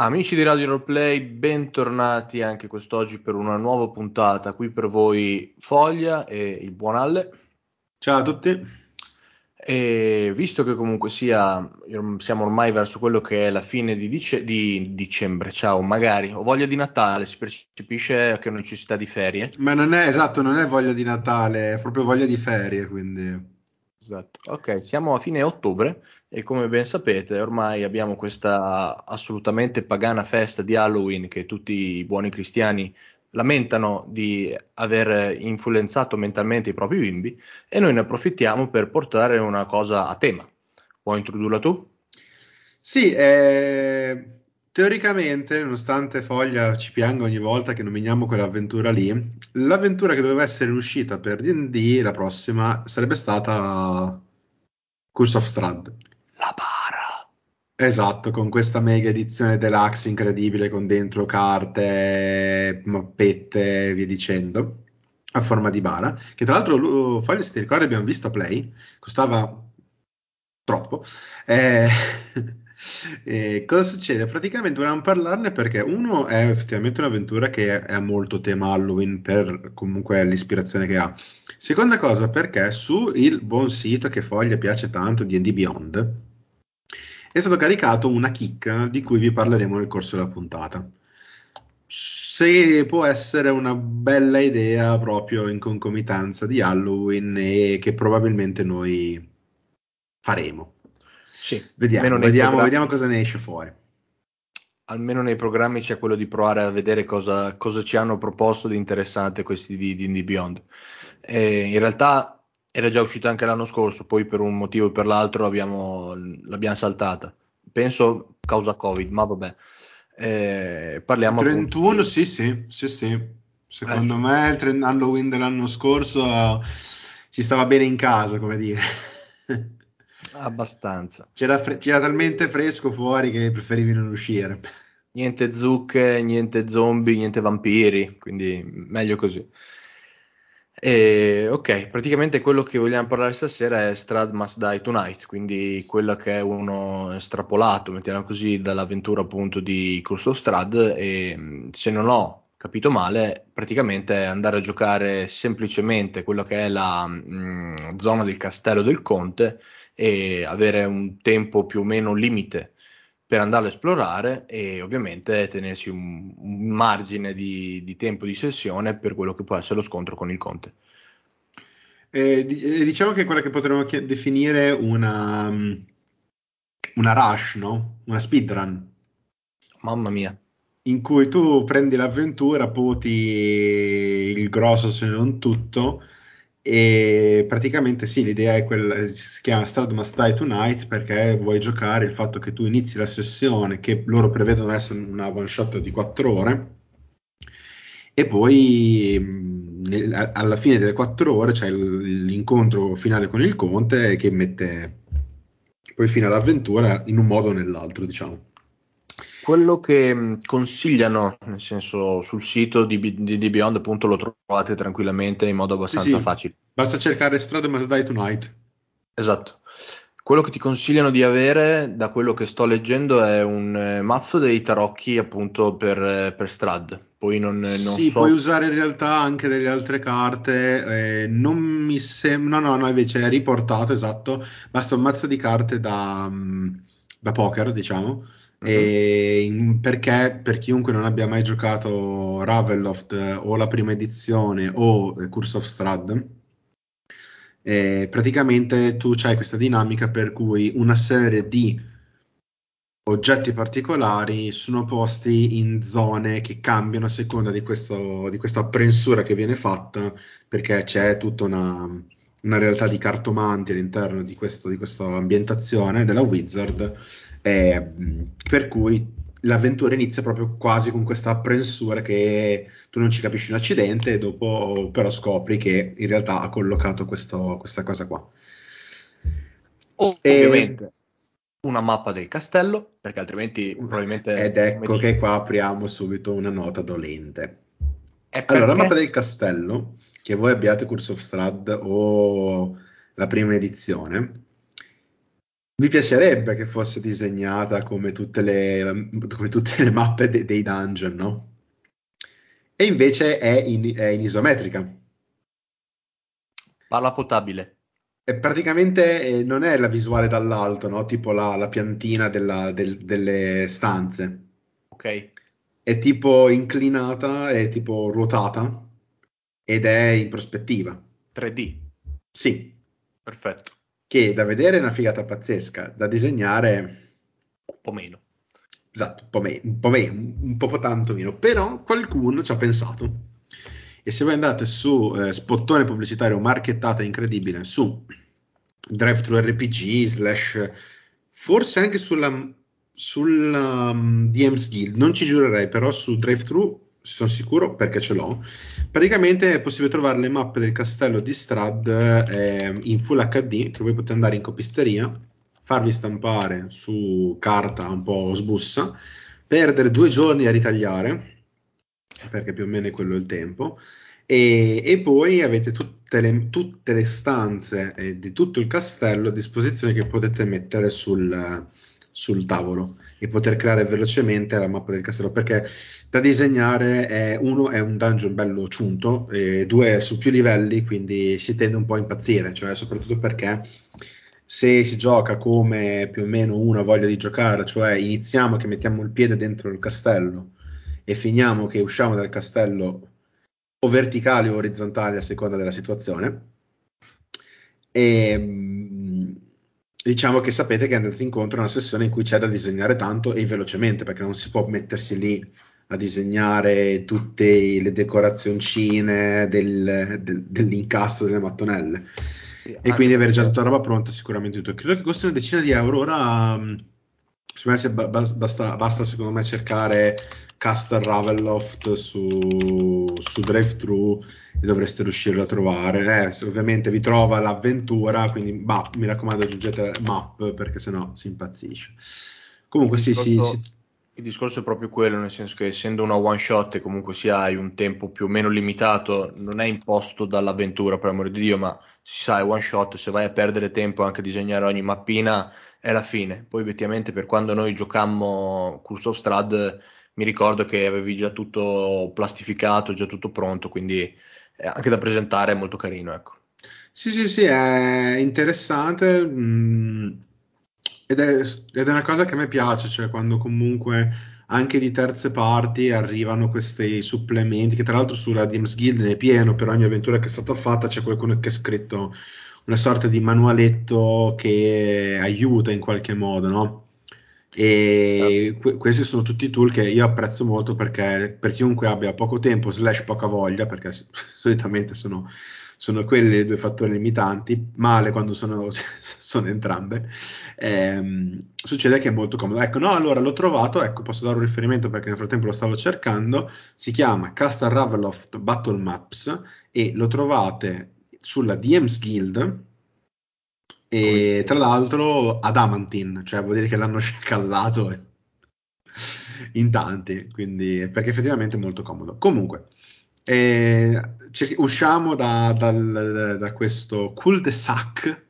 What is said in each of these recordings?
Amici di Radio Roleplay, bentornati anche quest'oggi per una nuova puntata. Qui per voi Foglia e il buon Alle. Ciao a tutti. E visto che comunque sia, siamo ormai verso quello che è la fine di, dice- di dicembre, ciao, magari ho voglia di Natale, si percepisce che ho necessità di ferie. Ma non è esatto, non è voglia di Natale, è proprio voglia di ferie, quindi. Esatto, ok, siamo a fine ottobre e come ben sapete ormai abbiamo questa assolutamente pagana festa di Halloween che tutti i buoni cristiani lamentano di aver influenzato mentalmente i propri bimbi e noi ne approfittiamo per portare una cosa a tema. Vuoi introdurla tu? Sì, eh, teoricamente, nonostante Foglia ci pianga ogni volta che nominiamo quell'avventura lì, l'avventura che doveva essere uscita per D&D la prossima sarebbe stata Curse of Strad. La bara. Esatto, con questa mega edizione deluxe incredibile con dentro carte, mappette e via dicendo, a forma di bara, che tra l'altro, Foglia, se ti ricordi, abbiamo visto a Play, costava troppo. Eh, E cosa succede? Praticamente volevamo parlarne perché uno è effettivamente un'avventura che è molto tema Halloween per comunque l'ispirazione che ha. Seconda cosa perché su il buon sito che Foglia piace tanto, D&D Beyond, è stato caricato una chicca di cui vi parleremo nel corso della puntata. Se può essere una bella idea proprio in concomitanza di Halloween e che probabilmente noi faremo. Sì, vediamo, vediamo, vediamo, cosa ne esce fuori. Almeno nei programmi c'è quello di provare a vedere cosa, cosa ci hanno proposto di interessante questi di Indie Beyond. E in realtà era già uscito anche l'anno scorso, poi per un motivo o per l'altro l'abbiamo, l'abbiamo saltata. Penso causa Covid, ma vabbè. Eh, parliamo 31, appunto... sì, sì, sì, sì. Secondo eh. me il Halloween dell'anno scorso uh, ci stava bene in casa, come dire. Abbastanza. C'era, fre- c'era, talmente fresco fuori che preferivi non uscire. Niente zucche, niente zombie, niente vampiri, quindi meglio così. E, ok, praticamente quello che vogliamo parlare stasera è Strad Must Die Tonight, quindi quello che è uno estrapolato, mettiamo così, dall'avventura appunto di Curse of Strad e se non ho capito male, praticamente è andare a giocare semplicemente quello che è la mh, zona del castello del conte e avere un tempo più o meno limite per andarlo a esplorare e ovviamente tenersi un, un margine di, di, tempo di sessione per quello che può essere lo scontro con il conte. Eh, diciamo che quella che potremmo ch- definire una, una rush, no? Una speedrun. Mamma mia. In cui tu prendi l'avventura, poti il grosso se non tutto, e praticamente sì, l'idea è quella, si chiama Strad Must Die Tonight perché vuoi giocare il fatto che tu inizi la sessione, che loro prevedono essere una one shot di 4 ore, e poi nel, alla fine delle 4 ore c'è l'incontro finale con il conte che mette poi fine all'avventura in un modo o nell'altro, diciamo quello che mm, consigliano, nel senso sul sito di, di, di, Beyond, appunto lo trovate tranquillamente in modo abbastanza sì, sì. facile. Basta cercare Strade Must Die Tonight. Esatto. Quello che ti consigliano di avere, da quello che sto leggendo, è un eh, mazzo dei tarocchi appunto per, eh, per Strad. Poi non, non sì, so... puoi usare in realtà anche delle altre carte. Eh, non mi sembra, no, no, no, invece è riportato, esatto. Basta un mazzo di carte da, mm, da poker, diciamo Uh-huh. In, perché per chiunque non abbia mai giocato Ravenloft eh, o la prima edizione o Curse of Strad, eh, praticamente tu hai questa dinamica per cui una serie di oggetti particolari sono posti in zone che cambiano a seconda di, questo, di questa apprensura che viene fatta, perché c'è tutta una, una realtà di cartomanti all'interno di, questo, di questa ambientazione della Wizard eh, per cui l'avventura inizia proprio quasi con questa apprensura che tu non ci capisci un accidente e dopo però scopri che in realtà ha collocato questo, questa cosa qua. Ovviamente e... una mappa del castello, perché altrimenti probabilmente... Ed ecco che qua apriamo subito una nota dolente. Allora, la mappa del castello, che voi abbiate Curse of Strad o la prima edizione, Mi piacerebbe che fosse disegnata come tutte le, come tutte le mappe de- dei dungeon, no? E invece è in, è in isometrica. Palla potabile. E praticamente eh, non è la visuale dall'alto, no? Tipo la, la piantina della- del- delle stanze. Ok. È tipo inclinata, è tipo ruotata ed è in prospettiva. 3D. Sì, Perfetto. Che da vedere è una figata pazzesca, da disegnare, Un po' meno. esatto, un po' meno, un po', meno, un po' tanto meno, però qualcuno ci ha pensato. E se voi andate su eh, spottone pubblicitario marchettato incredibile su DriveThru RPG slash forse anche sulla, sulla um, DM's Guild, non ci giurerei, però su DriveThru sono sicuro perché ce l'ho. Praticamente è possibile trovare le mappe del castello di Strad eh, in Full HD che voi potete andare in copisteria, farvi stampare su carta un po' sbussa, perdere due giorni a ritagliare, perché più o meno è quello il tempo, e, e poi avete tutte le, tutte le stanze eh, di tutto il castello a disposizione che potete mettere sul, sul tavolo e poter creare velocemente la mappa del castello perché da disegnare è, uno è un dungeon bello ciunto e due è su più livelli quindi si tende un po' a impazzire cioè soprattutto perché se si gioca come più o meno uno ha voglia di giocare cioè iniziamo che mettiamo il piede dentro il castello e finiamo che usciamo dal castello o verticali o orizzontali a seconda della situazione e diciamo che sapete che andate incontro a una sessione in cui c'è da disegnare tanto e velocemente perché non si può mettersi lì a disegnare tutte le decorazioncine del, del, dell'incasso delle mattonelle Sì, e quindi avere già tutta la roba pronta sicuramente tutto. credo che costi una decina di euro ora mh, secondo me basta, basta secondo me cercare Castle Ravenloft su, su DriveThru e dovreste riuscirlo a trovare Eh, ovviamente vi trova l'avventura quindi ma, mi raccomando aggiungete map perché sennò si impazzisce comunque il sì sì, discorso, sì. il discorso è proprio quello, nel senso che essendo una one shot e comunque sia hai un tempo più o meno limitato, non è imposto dall'avventura, per amore di Dio, ma si sa, è one shot, se vai a perdere tempo anche a disegnare ogni mappina è la fine. Poi effettivamente per quando noi giocammo Curse of Strahd mi ricordo che avevi già tutto plastificato, già tutto pronto, quindi eh, anche da presentare è molto carino, ecco. Sì, sì, sì, è interessante mh, ed è, ed è una cosa che a me piace, cioè quando comunque anche di terze parti arrivano questi supplementi, che tra l'altro sulla DMs Guild ne è pieno, per ogni avventura che è stata fatta c'è qualcuno che ha scritto una sorta di manualetto che aiuta in qualche modo, no? E que- questi sono tutti tool che io apprezzo molto perché per chiunque abbia poco tempo slash poca voglia, perché solitamente sono, sono quelli i due fattori limitanti, male quando sono, sono entrambe, ehm, succede che è molto comodo. Ecco, no, allora l'ho trovato, ecco, posso dare un riferimento perché nel frattempo lo stavo cercando, si chiama Castle Ravenloft Battle Maps e lo trovate sulla DM's Guild e tra l'altro Adamantin, cioè vuol dire che l'hanno scallato e- in tanti, quindi perché effettivamente è molto comodo. Comunque, eh, cer- usciamo da, dal- da questo cul-de-sac,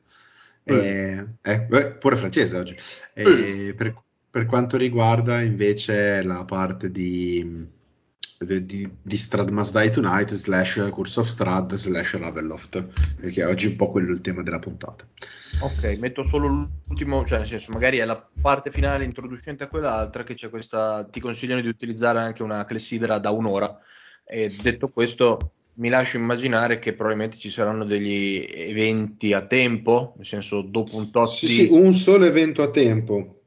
eh, eh, beh, pure francese oggi, Eh, per, per quanto riguarda invece la parte di, di, di, Strad Must Die Tonight slash Curse of Strad slash Ravenloft, perché oggi è un po' quello il tema della puntata. Ok, metto solo l'ultimo, cioè nel senso, magari è la parte finale introducente a quell'altra che c'è questa, ti consigliano di utilizzare anche una clessidra da un'ora. E detto questo mi lascio immaginare che probabilmente ci saranno degli eventi a tempo, nel senso dopo un tot Sì, di... sì, un solo evento a tempo,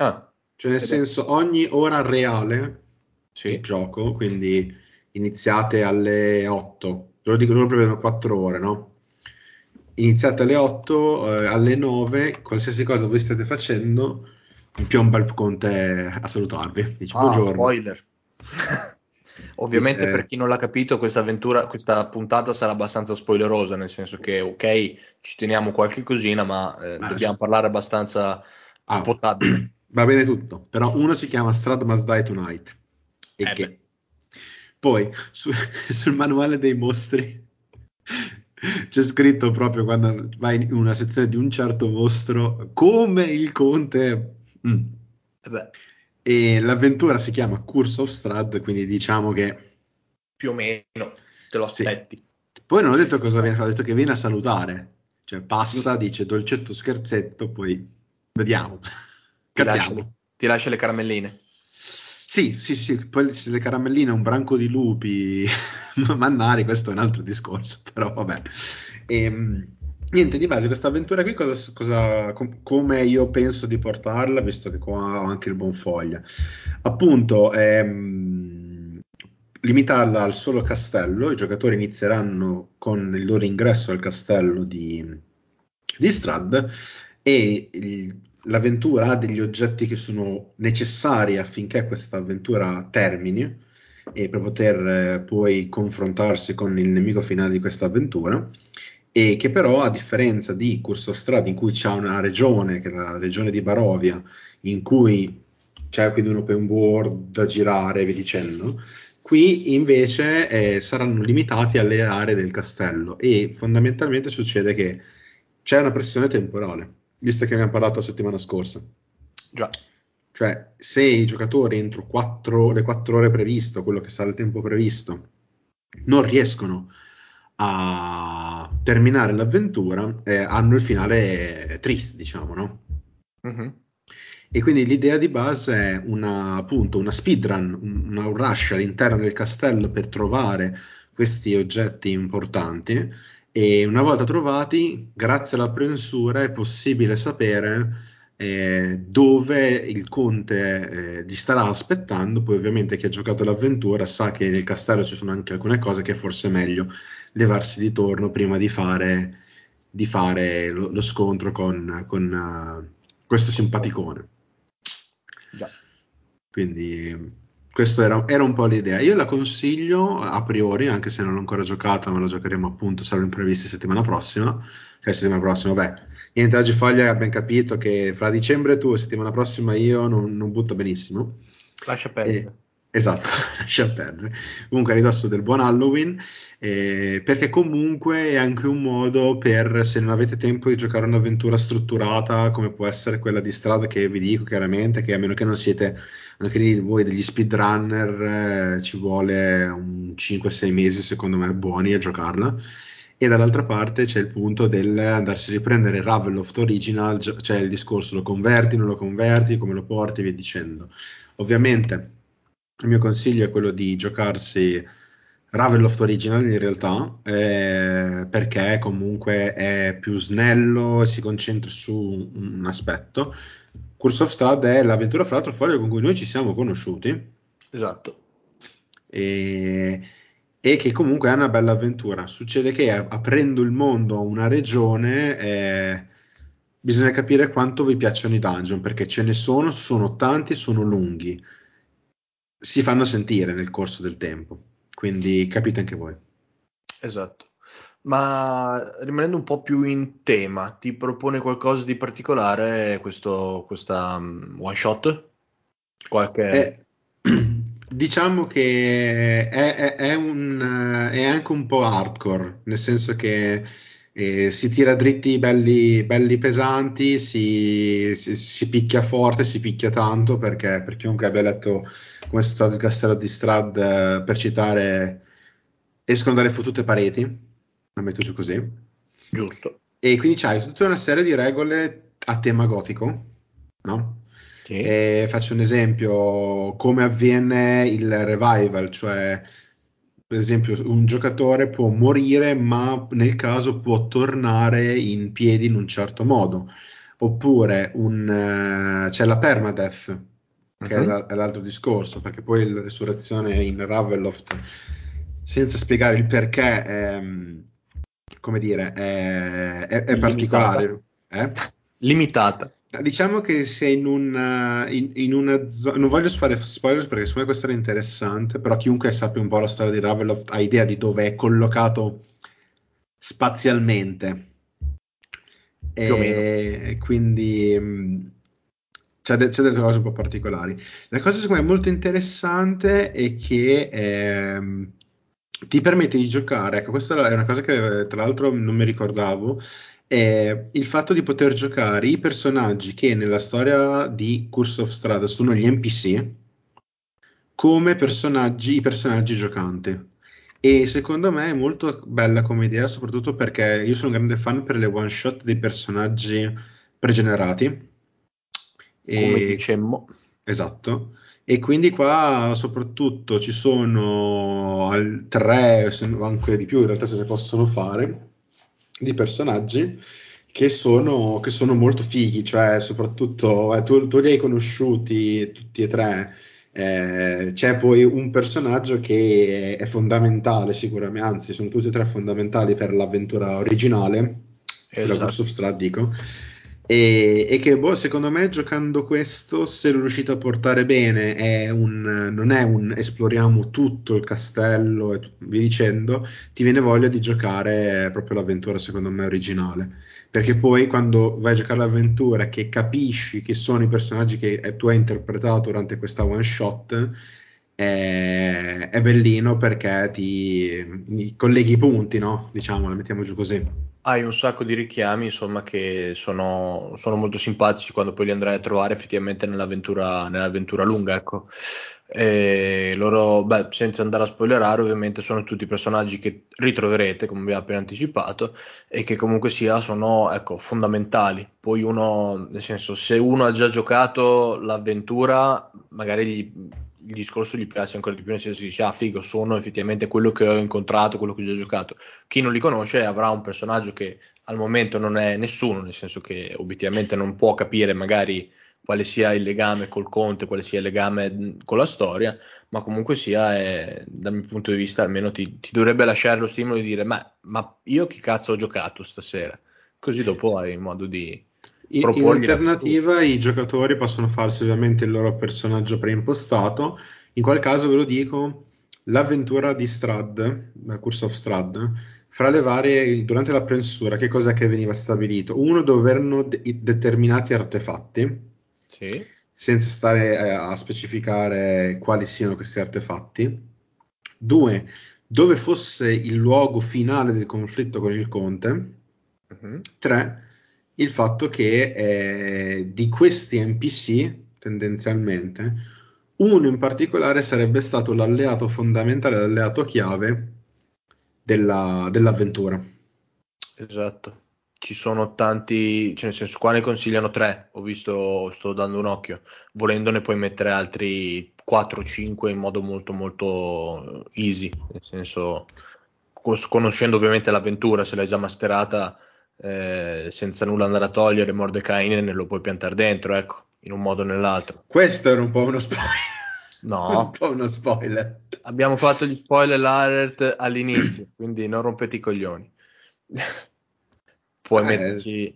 Ah, cioè nel senso ogni ora reale di sì, gioco, quindi iniziate alle 8, te lo dico, loro prevedono 4 ore, no? Iniziate alle 8, eh, alle 9, qualsiasi cosa voi state facendo, piomba il conte a salutarvi. Dice ah, buongiorno. spoiler. Ovviamente Dice, per chi non l'ha capito questa avventura, questa puntata sarà abbastanza spoilerosa, nel senso che ok, ci teniamo qualche cosina, ma eh, Ma- dobbiamo parlare abbastanza ah, potabile. va bene tutto, però uno si chiama Strad Must Die Tonight. E Eh che? Poi su- sul manuale dei mostri C'è scritto proprio quando vai in una sezione di un certo mostro come il conte. Mm. Eh e l'avventura si chiama Curse of Strad, quindi diciamo che più o meno te lo aspetti. Sì. Poi non ho detto cosa viene fatto, ho detto che viene a salutare, cioè passa, dice dolcetto scherzetto, poi vediamo. Ti lascia, ti lascia le caramelline. Sì, sì, sì, poi le caramelline, un branco di lupi, mannari, questo è un altro discorso, però vabbè. E, ehm, niente, di base, questa avventura qui, cosa, cosa, com- come io penso di portarla, visto che qua ho anche il buon foglia. Appunto, ehm, limitarla al solo castello, i giocatori inizieranno con il loro ingresso al castello di, di Strad e il, l'avventura ha degli oggetti che sono necessari affinché questa avventura termini e per poter eh, poi confrontarsi con il nemico finale di questa avventura e che però a differenza di Curso Strada in cui c'è una regione che è la regione di Barovia in cui c'è quindi un open world da girare via dicendo qui invece eh, saranno limitati alle aree del castello e fondamentalmente succede che c'è una pressione temporale visto che abbiamo parlato la settimana scorsa. Già. Cioè, se i giocatori entro 4, le 4 ore previste, quello che sarà il tempo previsto, non riescono a terminare l'avventura, eh, hanno il finale triste, diciamo, no? Mm-hmm. E quindi l'idea di base è una, appunto, una speedrun, una rush all'interno del castello per trovare questi oggetti importanti e una volta trovati, grazie alla prensura è possibile sapere eh, dove il conte eh, li starà aspettando. Poi, ovviamente, chi ha giocato l'avventura sa che nel castello ci sono anche alcune cose che forse è meglio levarsi di torno prima di fare, di fare lo, lo, scontro con, con uh, questo simpaticone. Già. Quindi questa era, era, un po' l'idea. Io la consiglio a priori, anche se non l'ho ancora giocata, ma la giocheremo appunto, salvo imprevisti settimana prossima. Cioè, settimana prossima, beh, niente, oggi Foglia abbiamo capito che fra dicembre tu e settimana prossima io non, non butto benissimo. Lascia perdere. Esatto, lascia perdere. Comunque a ridosso del buon Halloween, eh, perché comunque è anche un modo per, se non avete tempo di giocare un'avventura strutturata come può essere quella di strada che vi dico chiaramente, che a meno che non siete anche lì voi degli speedrunner eh, ci vuole un 5-6 mesi secondo me buoni a giocarla e dall'altra parte c'è il punto del andarsi a riprendere Ravenloft Original, cioè il discorso lo converti, non lo converti, come lo porti, via dicendo. Ovviamente il mio consiglio è quello di giocarsi Ravenloft Original in realtà, eh, perché comunque è più snello e si concentra su un aspetto Curse of Strad è l'avventura fra l'altro foglio con cui noi ci siamo conosciuti. Esatto. E, e che comunque è una bella avventura. Succede che aprendo il mondo a una regione eh, bisogna capire quanto vi piacciono i dungeon, perché ce ne sono, sono tanti, sono lunghi. Si fanno sentire nel corso del tempo, quindi capite anche voi. Esatto. Ma rimanendo un po' più in tema, ti propone qualcosa di particolare questo, questa um, one shot? Qualche... Eh, diciamo che è, è, è, un, è, anche un po' hardcore, nel senso che eh, si tira dritti belli, belli pesanti, si, si, si, picchia forte, si picchia tanto, perché per chiunque abbia letto come è stato il castello di Strad, eh, per citare, escono dalle fottute pareti la metto giù così. Giusto. E quindi c'hai tutta una serie di regole a tema gotico, no? Sì. E faccio un esempio, come avviene il revival, cioè per esempio un giocatore può morire ma nel caso può tornare in piedi in un certo modo, oppure un, uh, c'è la permadeath, che uh-huh. è, la, è, l'altro discorso, perché poi la resurrezione in Ravenloft, senza spiegare il perché, è, come dire, è, è, è particolare. Eh? Limitata. Diciamo che sei in, un, in, in una zona. Non voglio fare spoiler perché secondo me questo era interessante. Però chiunque sappia un po' la storia di Ravenloft ha idea di dove è collocato spazialmente. E quindi mm, c'è, de- c'è, delle cose un po' particolari. La cosa secondo me molto interessante è che ehm, ti permette di giocare, ecco, questa è una cosa che tra l'altro non mi ricordavo, è il fatto di poter giocare i personaggi che nella storia di Curse of Strada sono gli NPC come personaggi, i personaggi giocanti. E secondo me è molto bella come idea, soprattutto perché io sono un grande fan per le one shot dei personaggi pregenerati. Come dicemmo. Esatto. E quindi qua soprattutto ci sono tre, anche di più in realtà se si possono fare, di personaggi che sono, che sono molto fighi, cioè soprattutto eh, tu, tu, li hai conosciuti tutti e tre, eh, c'è poi un personaggio che è, è, fondamentale sicuramente, anzi sono tutti e tre fondamentali per l'avventura originale, esatto. la Ghost of Strad dico, e, e che boh, secondo me giocando questo, se lo riuscite a portare bene, è un, non è un esploriamo tutto il castello e via dicendo, ti viene voglia di giocare proprio l'avventura, secondo me, originale. Perché poi quando vai a giocare l'avventura, che capisci chi sono i personaggi che tu hai interpretato durante questa one shot, è, è bellino perché ti colleghi i punti, no? Diciamo, la mettiamo giù così hai un sacco di richiami, insomma, che sono, sono, molto simpatici quando poi li andrai a trovare effettivamente nell'avventura, nell'avventura lunga, ecco. E loro, beh, senza andare a spoilerare, ovviamente sono tutti personaggi che ritroverete, come vi ho appena anticipato, e che comunque sia sono, ecco, fondamentali. Poi uno, nel senso, se uno ha già giocato l'avventura, magari gli il discorso gli piace ancora di più, nel senso che dice, ah figo, sono effettivamente quello che ho incontrato, quello che ho già giocato. Chi non li conosce avrà un personaggio che al momento non è nessuno, nel senso che obiettivamente non può capire magari quale sia il legame col conte, quale sia il legame con la storia, ma comunque sia, è, dal mio punto di vista, almeno ti, ti dovrebbe lasciare lo stimolo di dire, ma, ma io che cazzo ho giocato stasera? Così dopo hai modo di, in, alternativa, i giocatori possono farsi ovviamente il loro personaggio preimpostato. In qual caso ve lo dico, l'avventura di Strad, Curse of Strad, fra le varie, durante la prensura, che cosa che veniva stabilito? Uno, dove erano de- determinati artefatti, sì. senza stare eh, a specificare quali siano questi artefatti. Due, dove fosse il luogo finale del conflitto con il conte. Uh-huh. Tre, il fatto che eh, di questi NPC, tendenzialmente, uno in particolare sarebbe stato l'alleato fondamentale, l'alleato chiave della, dell'avventura. Esatto. Ci sono tanti, cioè nel senso, qua ne consigliano tre, ho visto, sto dando un occhio, volendone poi mettere altri 4 o 5 in modo molto molto easy, nel senso, conoscendo ovviamente l'avventura, se l'hai già masterata, eh, senza nulla andare a togliere Mordecai ne lo puoi piantare dentro, ecco, in un modo o nell'altro. Questo era un po' uno spoiler. No, un po' uno spoiler. Abbiamo fatto gli spoiler alert all'inizio, quindi non rompete i coglioni. Puoi eh. metterci, eh,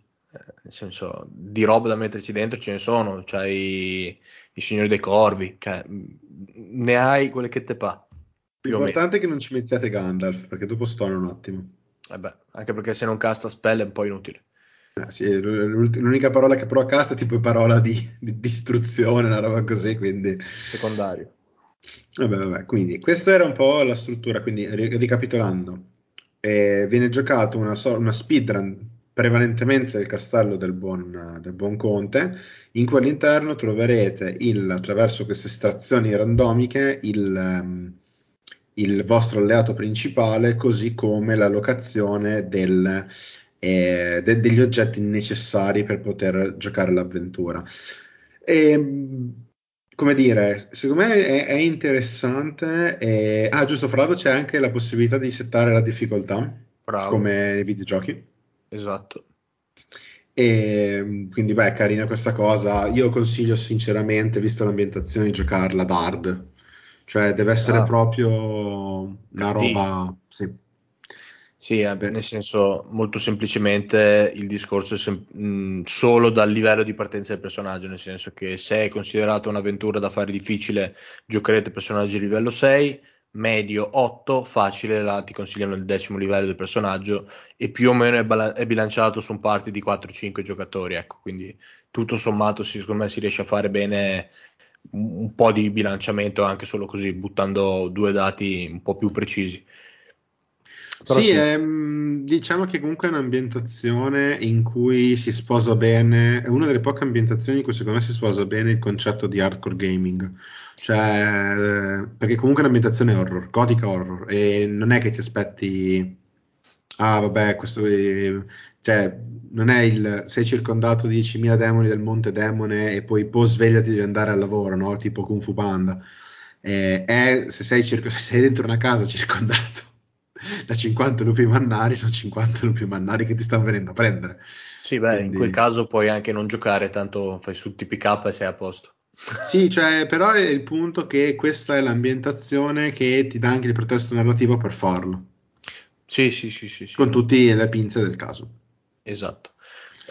nel senso, di roba da metterci dentro ce ne sono, c'hai i signori dei corvi, cioè, ne hai quelle che te pa. L'importante è che non ci mettiate Gandalf, perché dopo stona un attimo. Eh anche perché se non casta spell è un po' inutile. Eh, sì, l'unica parola che però casta è tipo parola di, di distruzione, una roba così, quindi... Secondario. Vabbè, vabbè, quindi questa era un po' la struttura, quindi ricapitolando, eh, viene giocato una, so- una speedrun prevalentemente del castello del buon, del buon, conte, in cui all'interno troverete il, attraverso queste estrazioni randomiche il, um, il vostro alleato principale, così come la locazione del, eh, de- degli oggetti necessari per poter giocare l'avventura. E, come dire, secondo me è, è interessante. E... Ah, giusto, fra l'altro c'è anche la possibilità di settare la difficoltà, Bravo. come nei videogiochi. Esatto. E quindi, beh, carina questa cosa. Io consiglio sinceramente, vista l'ambientazione, di giocarla Bard cioè deve essere ah. proprio una roba... Sì. Sì, eh, nel senso, molto semplicemente il discorso è sem- mh, solo dal livello di partenza del personaggio, nel senso che se è considerata un'avventura da fare difficile, giocherete personaggi di livello 6, medio 8, facile la, ti consigliano il decimo livello del personaggio e più o meno è, bala- è bilanciato su un party di 4-5 giocatori, ecco, quindi tutto sommato si, secondo me si riesce a fare bene un po' di bilanciamento anche solo così, buttando due dati un po' più precisi. Sì, sì. È, mm, diciamo che comunque è un'ambientazione in cui si sposa bene, è una delle poche ambientazioni in cui secondo me si sposa bene il concetto di hardcore gaming. Cioè, perché comunque è un'ambientazione horror, gotica horror, e non è che ti aspetti, ah vabbè, questo è, cioè, non è il, sei circondato di 10.000 demoni del monte demone e poi poi svegliati devi andare al lavoro, no? Tipo Kung Fu Panda. Eh, è, se sei, circo, se sei dentro una casa circondato da 50 lupi mannari, sono 50 lupi mannari che ti stanno venendo a prendere. Sì, beh, Quindi... in quel caso puoi anche non giocare, tanto fai su TPK e sei a posto. Sì, cioè, però è il punto che questa è l'ambientazione che ti dà anche il pretesto narrativo per farlo. Sì, sì, sì, sì, sì. Con tutte le pinze del caso. Esatto.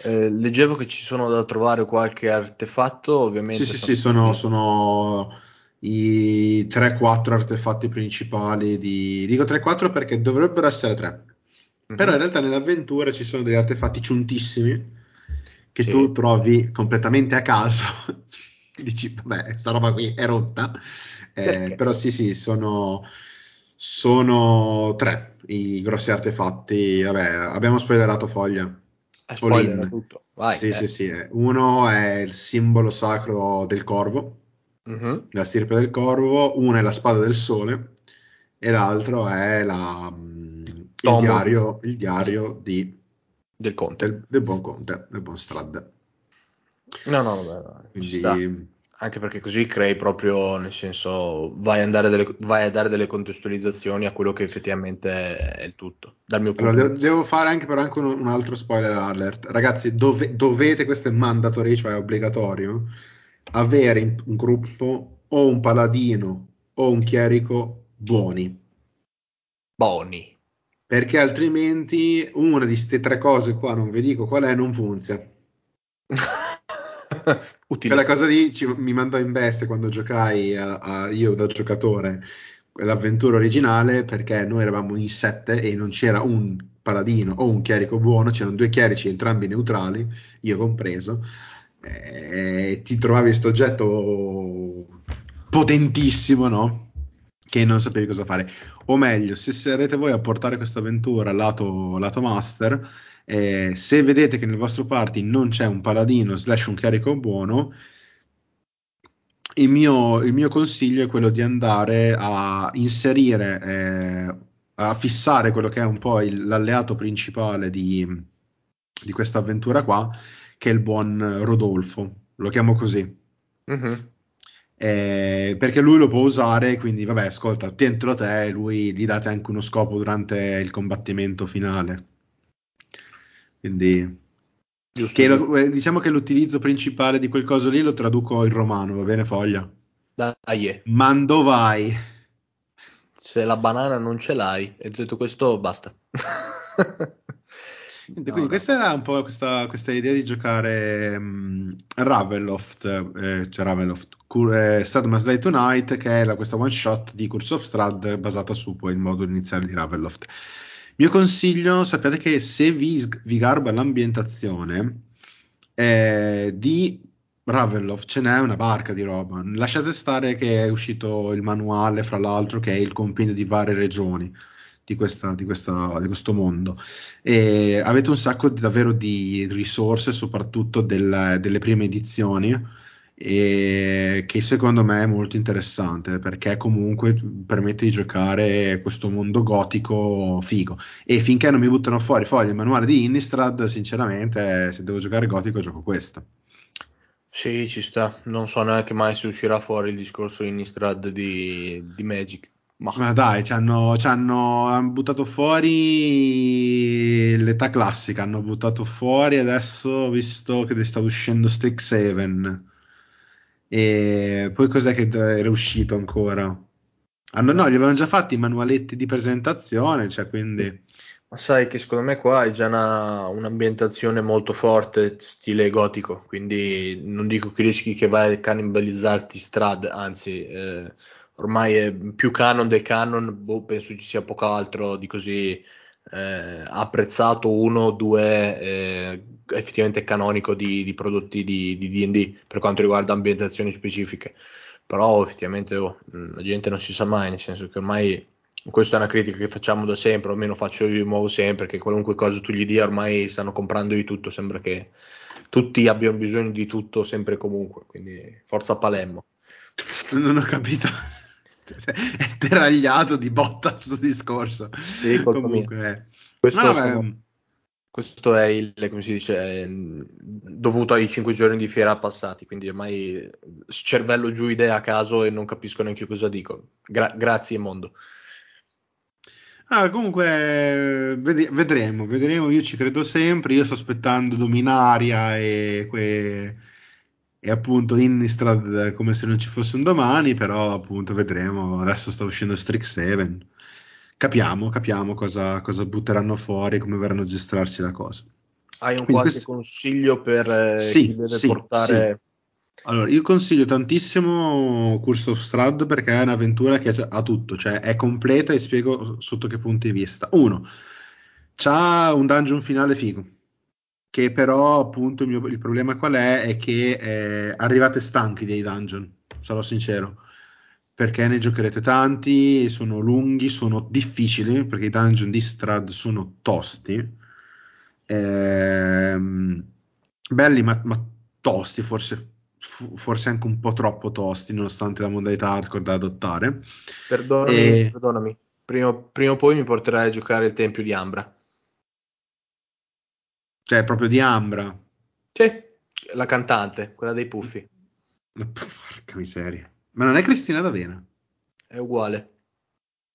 Eh, leggevo che ci sono da trovare qualche artefatto, ovviamente. Sì, sì, sì, sono, sono i 3-4 artefatti principali di... Dico 3-4 perché dovrebbero essere 3. Mm-hmm. Però in realtà nell'avventura ci sono degli artefatti ciuntissimi che sì. tu trovi completamente a caso dici, vabbè, sta roba qui è rotta. Eh, però sì, sì, sono, sono tre i grossi artefatti. Vabbè, abbiamo spoilerato foglia. Spoiler tutto. Vai, sì, eh. sì, sì. Uno è il simbolo sacro del corvo, uh-huh. la stirpe del corvo. Uno è la spada del sole e l'altro è la, il, diario, il diario di, del conte. Del, del buon conte, del buon Strad. No, no, vabbè, Quindi, anche perché così crei proprio, nel senso, vai a, delle, vai a, dare delle contestualizzazioni a quello che effettivamente è il tutto. Dal mio punto allora, devo, devo, fare anche però anche un, un, altro spoiler alert. Ragazzi, dove, dovete, questo è mandatory, cioè obbligatorio, avere un gruppo o un paladino o un chierico buoni. Buoni. Perché altrimenti una di queste tre cose qua, non vi dico qual è, non funziona. Utile. Quella cosa lì ci, mi mandò in bestia quando giocai a, a, io da giocatore l'avventura originale perché noi eravamo in sette e non c'era un paladino o un chierico buono, c'erano due chierici entrambi neutrali, io compreso, e ti trovavi questo oggetto potentissimo, no? Che non sapevi cosa fare. O meglio, se sarete voi a portare questa avventura lato, lato master, eh, se vedete che nel vostro party non c'è un paladino slash un carico buono, il mio, il mio, consiglio è quello di andare a inserire, eh, a fissare quello che è un po' il, l'alleato principale di, di questa avventura qua, che è il buon Rodolfo, lo chiamo così. Mm-hmm. Eh, perché lui lo può usare, quindi vabbè, ascolta, tientelo te, lui gli date anche uno scopo durante il combattimento finale. Quindi che lo, eh, diciamo che l'utilizzo principale di quel coso lì lo traduco in romano, va bene foglia? Dai. Mando vai. Se la banana non ce l'hai, e detto questo basta. Niente, no, quindi no. questa era un po' questa, questa idea di giocare um, Ravenloft, eh, cioè Ravenloft, eh, Strad Must Die Tonight, che è la, questa one shot di Curse of Strad basata su poi il modo iniziale di Ravenloft. Mio consiglio, sappiate che se vi, vi garba l'ambientazione eh, di Ravenloft ce n'è una barca di roba. Lasciate stare che è uscito il manuale, fra l'altro, che è il compendio di varie regioni di, questa, di, questa, di questo mondo. E avete un sacco di, davvero di risorse, soprattutto del, delle prime edizioni e che secondo me è molto interessante perché comunque permette di giocare questo mondo gotico figo. E finché non mi buttano fuori fogli il manuale di Innistrad sinceramente se devo giocare gotico gioco questo. Sì ci sta. Non so neanche mai se uscirà fuori il discorso Innistrad di, di Magic ma, ma dai, ci hanno, ci hanno, buttato fuori l'età classica, hanno buttato fuori adesso, visto che sta uscendo Strixhaven, e poi cos'è che era uscito ancora? Hanno, no, gli avevano già fatti i manualetti di presentazione, cioè quindi... Ma sai che secondo me qua è già una, un'ambientazione molto forte, stile gotico, quindi non dico che rischi che vai a cannibalizzarti Strad, anzi, eh, ormai è più canon del canon, boh, penso ci sia poco altro di così eh, apprezzato uno o due eh, effettivamente canonico di, di prodotti di, di, D&D per quanto riguarda ambientazioni specifiche però effettivamente oh, la gente non si sa mai nel senso che ormai questa è una critica che facciamo da sempre, o almeno faccio io di nuovo sempre, che qualunque cosa tu gli dia ormai stanno comprando di tutto, sembra che tutti abbiano bisogno di tutto sempre e comunque, quindi forza Palermo. Non ho capito. È deragliato di botta questo discorso. Sì, comunque. Eh. Questo, no, sono, questo, è il, come si dice, dovuto ai cinque giorni di fiera passati, quindi ormai cervello giù idea a caso e non capisco neanche cosa dico. Gra- grazie mondo. Ah, comunque vedremo, vedremo, io ci credo sempre, io sto aspettando Dominaria e, que, e appunto Innistrad come se non ci fosse un domani, però appunto vedremo, adesso sta uscendo Strixhaven, capiamo, capiamo cosa, cosa butteranno fuori, come verranno a gestirsi la cosa. Hai un Quindi qualche questo... consiglio per eh, sì, chi deve sì, portare... Sì allora, io consiglio tantissimo Curse of Strahd perché è un'avventura che ha tutto, cioè è completa e spiego sotto che punti di vista. Uno, c'ha un dungeon finale figo, che però appunto il, mio, il problema qual è? È che eh, arrivate stanchi dei dungeon, sarò sincero, perché ne giocherete tanti, sono lunghi, sono difficili, perché i dungeon di Strahd sono tosti, ehm, belli ma, ma tosti, forse forse anche un po' troppo tosti, nonostante la modalità hardcore da adottare. Perdonami, e... perdonami. Prima, prima, o poi mi porterai a giocare il Tempio di Ambra. Cioè, proprio di Ambra? Sì, la cantante, quella dei puffi. Ma porca miseria. Ma non è Cristina D'Avena? È uguale.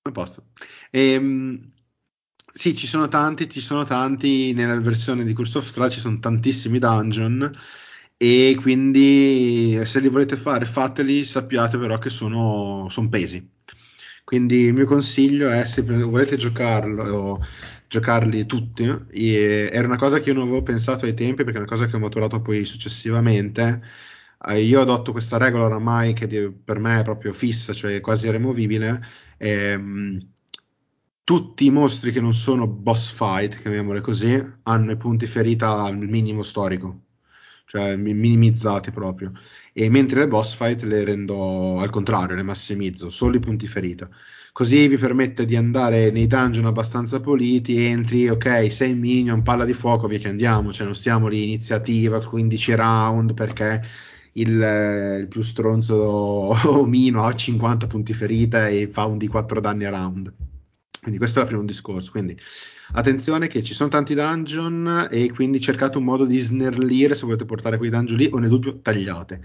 A posto. Ehm, sì, ci sono tanti, ci sono tanti nella versione di Curse of Strahd, ci sono tantissimi dungeon e quindi se li volete fare fateli, sappiate però che sono, sono pesi. Quindi il mio consiglio è se volete giocarlo, giocarli tutti, era una cosa che io non avevo pensato ai tempi perché è una cosa che ho maturato poi successivamente. Eh, io adotto questa regola oramai che per me è proprio fissa, cioè quasi irremovibile. Ehm, tutti i mostri che non sono boss fight, chiamiamole così, hanno i punti ferita al minimo storico cioè minimizzate proprio. E mentre le boss fight le rendo al contrario, le massimizzo, solo i punti ferita. Così vi permette di andare nei dungeon abbastanza puliti, entri, ok, sei minion, palla di fuoco, via che andiamo, cioè non stiamo lì iniziativa, 15 round, perché il, il più stronzo omino ha 50 punti ferita e fa un di 4 danni a round. Quindi questo è il primo discorso. Quindi attenzione che ci sono tanti dungeon e quindi cercate un modo di snellire se volete portare quei dungeon lì o nel dubbio tagliate.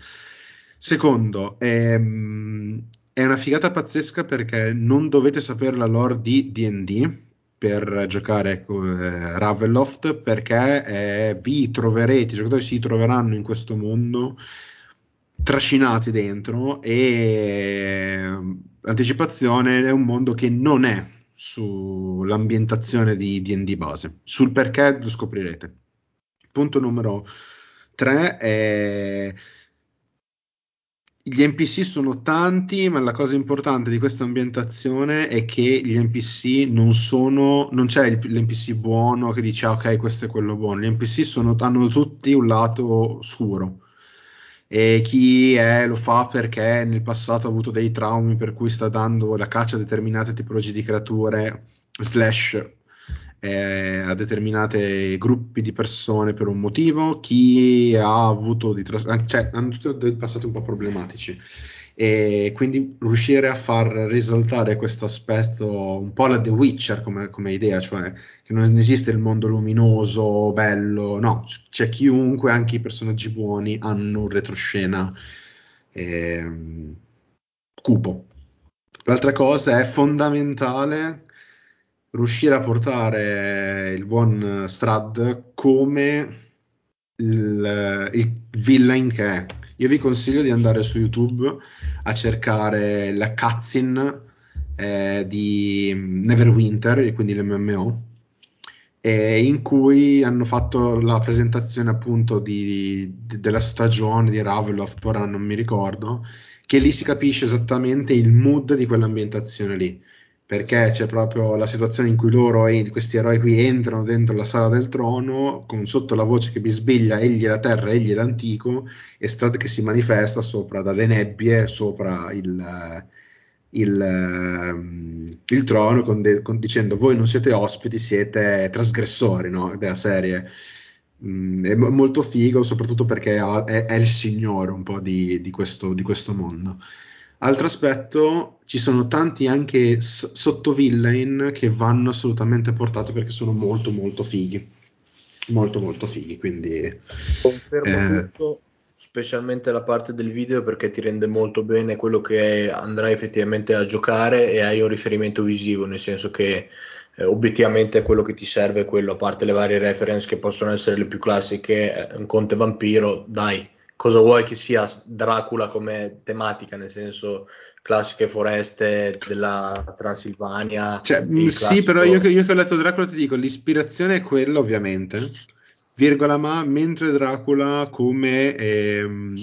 Secondo, ehm, è una figata pazzesca perché non dovete sapere la lore di D&D per giocare eh, Ravenloft perché eh, vi troverete, i giocatori si troveranno in questo mondo trascinati dentro e anticipazione è un mondo che non è sull'ambientazione di DD base. Sul perché lo scoprirete. Punto numero 3 è gli NPC sono tanti, ma la cosa importante di questa ambientazione è che gli NPC non sono, non c'è il, l'NPC buono che dice ah, ok, questo è quello buono. Gli NPC sono, hanno tutti un lato scuro e chi è, lo fa perché nel passato ha avuto dei traumi per cui sta dando la caccia a determinate tipologie di creature slash eh, a determinati gruppi di persone per un motivo, chi ha avuto di tras- cioè hanno tutti dei passati un po' problematici e quindi riuscire a far risaltare questo aspetto un po' alla The Witcher come, come, idea, cioè che non esiste il mondo luminoso, bello, no, c'è chiunque, anche i personaggi buoni hanno un retroscena eh, cupo. L'altra cosa è fondamentale riuscire a portare il buon Strad come il, il villain che è io vi consiglio di andare su YouTube a cercare la cutscene eh, di Neverwinter, quindi l'MMO, eh, in cui hanno fatto la presentazione appunto di, di, della stagione di Ravenloft, ora non mi ricordo, che lì si capisce esattamente il mood di quell'ambientazione lì perché c'è proprio la situazione in cui loro questi eroi qui entrano dentro la sala del trono con sotto la voce che bisbiglia egli è la terra, egli è l'antico e Strad che si manifesta sopra dalle nebbie sopra il, il, ehm, il trono con de- con dicendo voi non siete ospiti, siete trasgressori no? della serie. Mm, è molto figo, soprattutto perché è, è il signore un po' di, di, questo, di questo mondo. Altro aspetto, ci sono tanti anche s- sottovillain che vanno assolutamente portati perché sono molto molto fighi. Molto molto fighi, quindi... Confermo eh, tutto, specialmente la parte del video perché ti rende molto bene quello che andrai effettivamente a giocare e hai un riferimento visivo, nel senso che eh, obiettivamente quello che ti serve è quello, a parte le varie reference che possono essere le più classiche, eh, un conte vampiro, dai, cosa vuoi che sia Dracula come tematica, nel senso classiche foreste della Transilvania. Cioè, mm, classico... Sì, però io, io, che ho letto Dracula ti dico, l'ispirazione è quella ovviamente, virgola ma, mentre Dracula come ehm,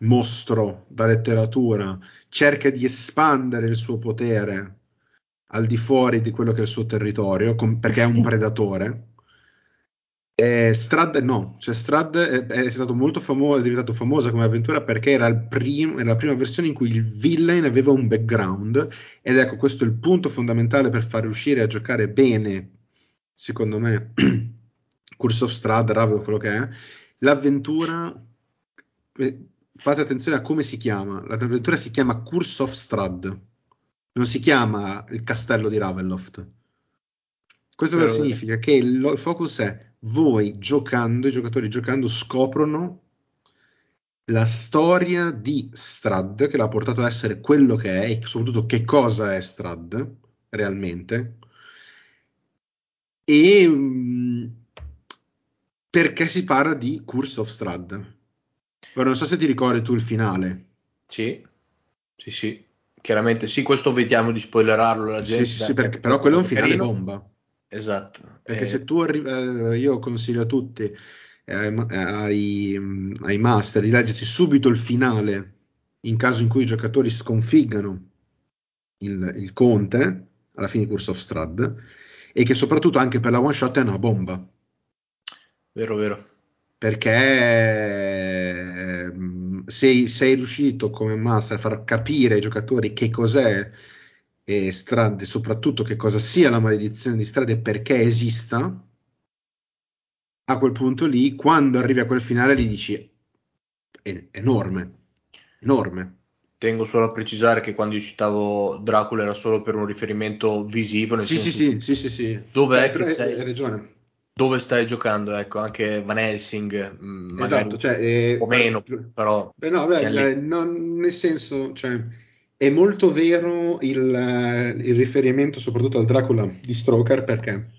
mostro da letteratura cerca di espandere il suo potere al di fuori di quello che è il suo territorio, com- perché è un predatore, eh, Strad no, cioè Strad è, è stato molto famoso, è diventato famosa come avventura perché era, prim- era, la prima versione in cui il villain aveva un background ed ecco questo è il punto fondamentale per far riuscire a giocare bene, secondo me, Curse of Strad, Ravel, quello che è, l'avventura, eh, fate attenzione a come si chiama, l'avventura si chiama Curse of Strad, non si chiama il castello di Ravenloft. Questo cosa significa? Che il, il focus è voi giocando, i giocatori giocando scoprono la storia di Strad che l'ha portato ad essere quello che è e soprattutto che cosa è Strad realmente e um, perché si parla di Curse of Strad. Ora non so se ti ricordi tu il finale. Sì, sì, sì. Chiaramente sì, questo vediamo di spoilerarlo la gente. Sì, sì, sì perché, però quello è un finale carino. bomba. Esatto. Perché eh, se tu arrivi, eh, io consiglio a tutti, eh, ai, ai, master, di leggersi subito il finale in caso in cui i giocatori sconfiggano il, il conte alla fine di Curse of Strad e che soprattutto anche per la one shot è una bomba. Vero, vero. Perché ehm, sei, sei riuscito come master a far capire ai giocatori che cos'è e strade, soprattutto che cosa sia la maledizione di strade e perché esista, a quel punto lì, quando arrivi a quel finale, gli dici è enorme, enorme. Tengo solo a precisare che quando io citavo Dracula era solo per un riferimento visivo. Nel sì, sì, sì, sì, sì, sì. Dov'è eh, che sei? Hai ragione. Dove stai giocando? Ecco, anche Van Helsing, mm, esatto, cioè, eh, o meno, però... Beh, no, beh, eh, non, nel senso, cioè, è molto vero il, il, riferimento soprattutto al Dracula di Stroker perché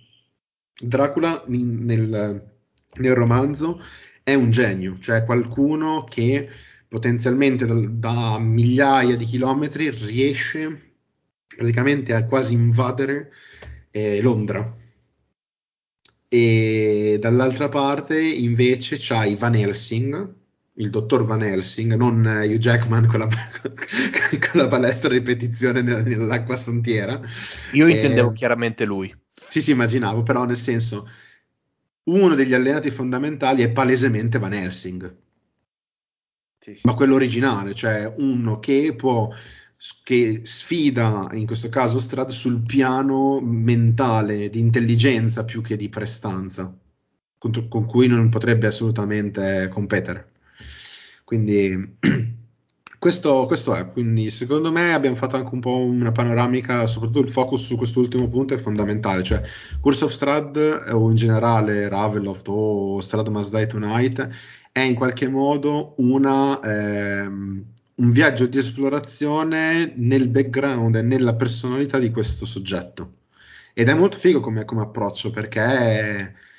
Dracula nel, nel romanzo è un genio, cioè qualcuno che potenzialmente da, da, migliaia di chilometri riesce praticamente a quasi invadere eh, Londra. E dall'altra parte invece c'hai Van Helsing, il dottor Van Helsing, non Hugh Jackman con la, con la palestra ripetizione nell'acqua santiera. Io intendevo eh, chiaramente lui. Sì, sì, immaginavo, però nel senso, uno degli alleati fondamentali è palesemente Van Helsing. Sì, sì. Ma quello originale, cioè uno che può che sfida in questo caso Strad sul piano mentale di intelligenza più che di prestanza con, con cui non potrebbe assolutamente competere. Quindi questo, questo, è, quindi secondo me abbiamo fatto anche un po' una panoramica, soprattutto il focus su quest'ultimo punto è fondamentale, cioè Curse of Strad o in generale Ravenloft o Strad Must Die Tonight è in qualche modo una, ehm, un viaggio di esplorazione nel background e nella personalità di questo soggetto. Ed è molto figo come, come approccio perché...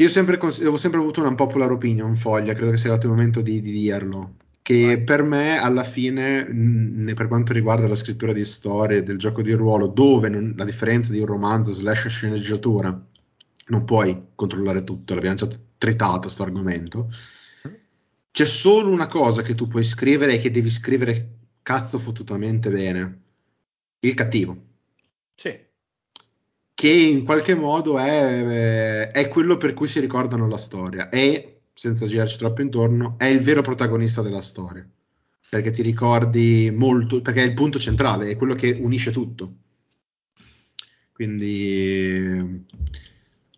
Io sempre cons- ho sempre avuto una popular opinion, Foglia, credo che sia arrivato il momento di, di dirlo. Che Vai. per me, alla fine, mh, per quanto riguarda la scrittura di storie, del gioco di ruolo, dove non, la differenza di un romanzo slash sceneggiatura, non puoi controllare tutto, l'abbiamo già tritato questo argomento. C'è solo una cosa che tu puoi scrivere e che devi scrivere cazzo fottutamente bene: il cattivo. Sì che in qualche modo è, è, quello per cui si ricordano la storia e, senza girarci troppo intorno, è il vero protagonista della storia. perché ti ricordi molto, perché è il punto centrale, è quello che unisce tutto. Quindi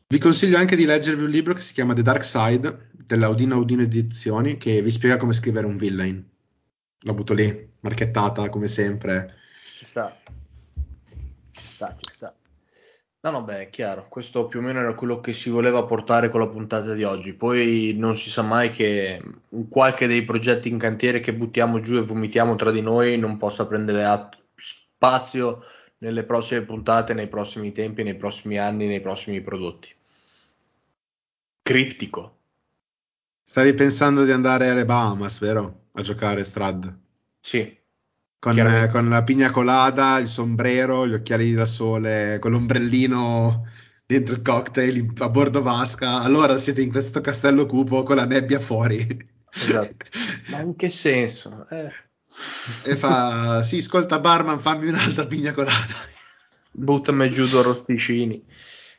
vi consiglio anche di leggervi un libro che si chiama The Dark Side della Audino Edizioni che vi spiega come scrivere un villain. L'ho butto lì, marchettata come sempre. Ci sta, ci sta, ci sta. No, no, beh, è chiaro, questo più o meno era quello che si voleva portare con la puntata di oggi. Poi non si sa mai che qualche dei progetti in cantiere che buttiamo giù e vomitiamo tra di noi non possa prendere atto, spazio nelle prossime puntate, nei prossimi tempi, nei prossimi anni, nei prossimi prodotti. Criptico. Stavi pensando di andare alle Bahamas, vero? A giocare Strad? Sì, con, eh, con, la pigna colada, il sombrero, gli occhiali da sole, con l'ombrellino dentro il cocktail a bordo vasca. Allora siete in questo castello cupo con la nebbia fuori. Esatto. Ma in che senso? Eh. E fa, sì, ascolta barman, fammi un'altra pigna colada. Buttami giù due rosticini.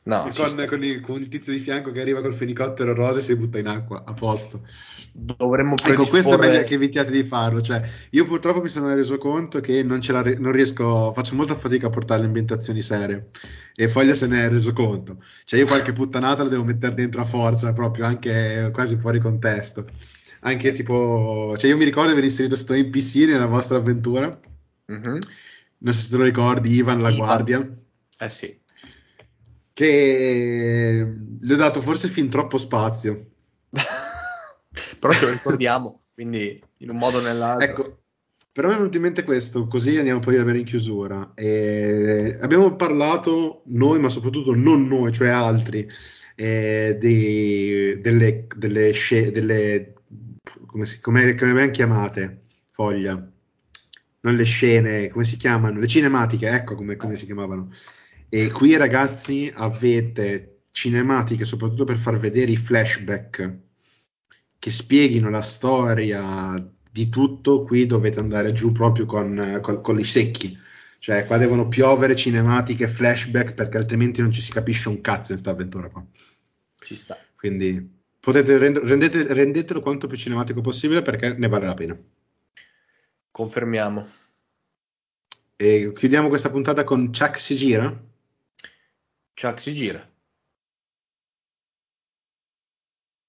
No, con, con, il, con, il, tizio di fianco che arriva col fenicottero rosa e si butta in acqua a posto. Dovremmo predisporre... Ecco, questo è meglio che evitiate di farlo. Cioè, io purtroppo mi sono reso conto che non, ce la re- non riesco, faccio molta fatica a portare le ambientazioni serie. E Foglia se ne è reso conto. Cioè, io qualche puttanata la devo mettere dentro a forza, proprio anche quasi fuori contesto. Anche tipo, cioè, io mi ricordo di aver inserito questo NPC nella vostra avventura. Mm-hmm. Non so se te lo ricordi, Ivan la Ivan. guardia. Eh sì che gli ho dato forse fin troppo spazio. Però ce lo ricordiamo, quindi in un modo o nell'altro. Ecco, però mi è venuto in mente questo, così andiamo poi ad avere in chiusura. E abbiamo parlato noi, ma soprattutto non noi, cioè altri, eh, di, delle, delle, sce- delle come, si, come, come abbiamo chiamate, foglia, non le scene, come si chiamano? Le cinematiche, ecco come, come si chiamavano e qui ragazzi avete cinematiche soprattutto per far vedere i flashback che spieghino la storia di tutto. Qui dovete andare giù proprio con, con, con i secchi. Cioè, qua devono piovere cinematiche, flashback, perché altrimenti non ci si capisce un cazzo in questa avventura qua. Ci sta. Quindi potete rend- rendete, rendetelo quanto più cinematico possibile perché ne vale la pena. Confermiamo. E chiudiamo questa puntata con Chuck si gira. Chuck si gira.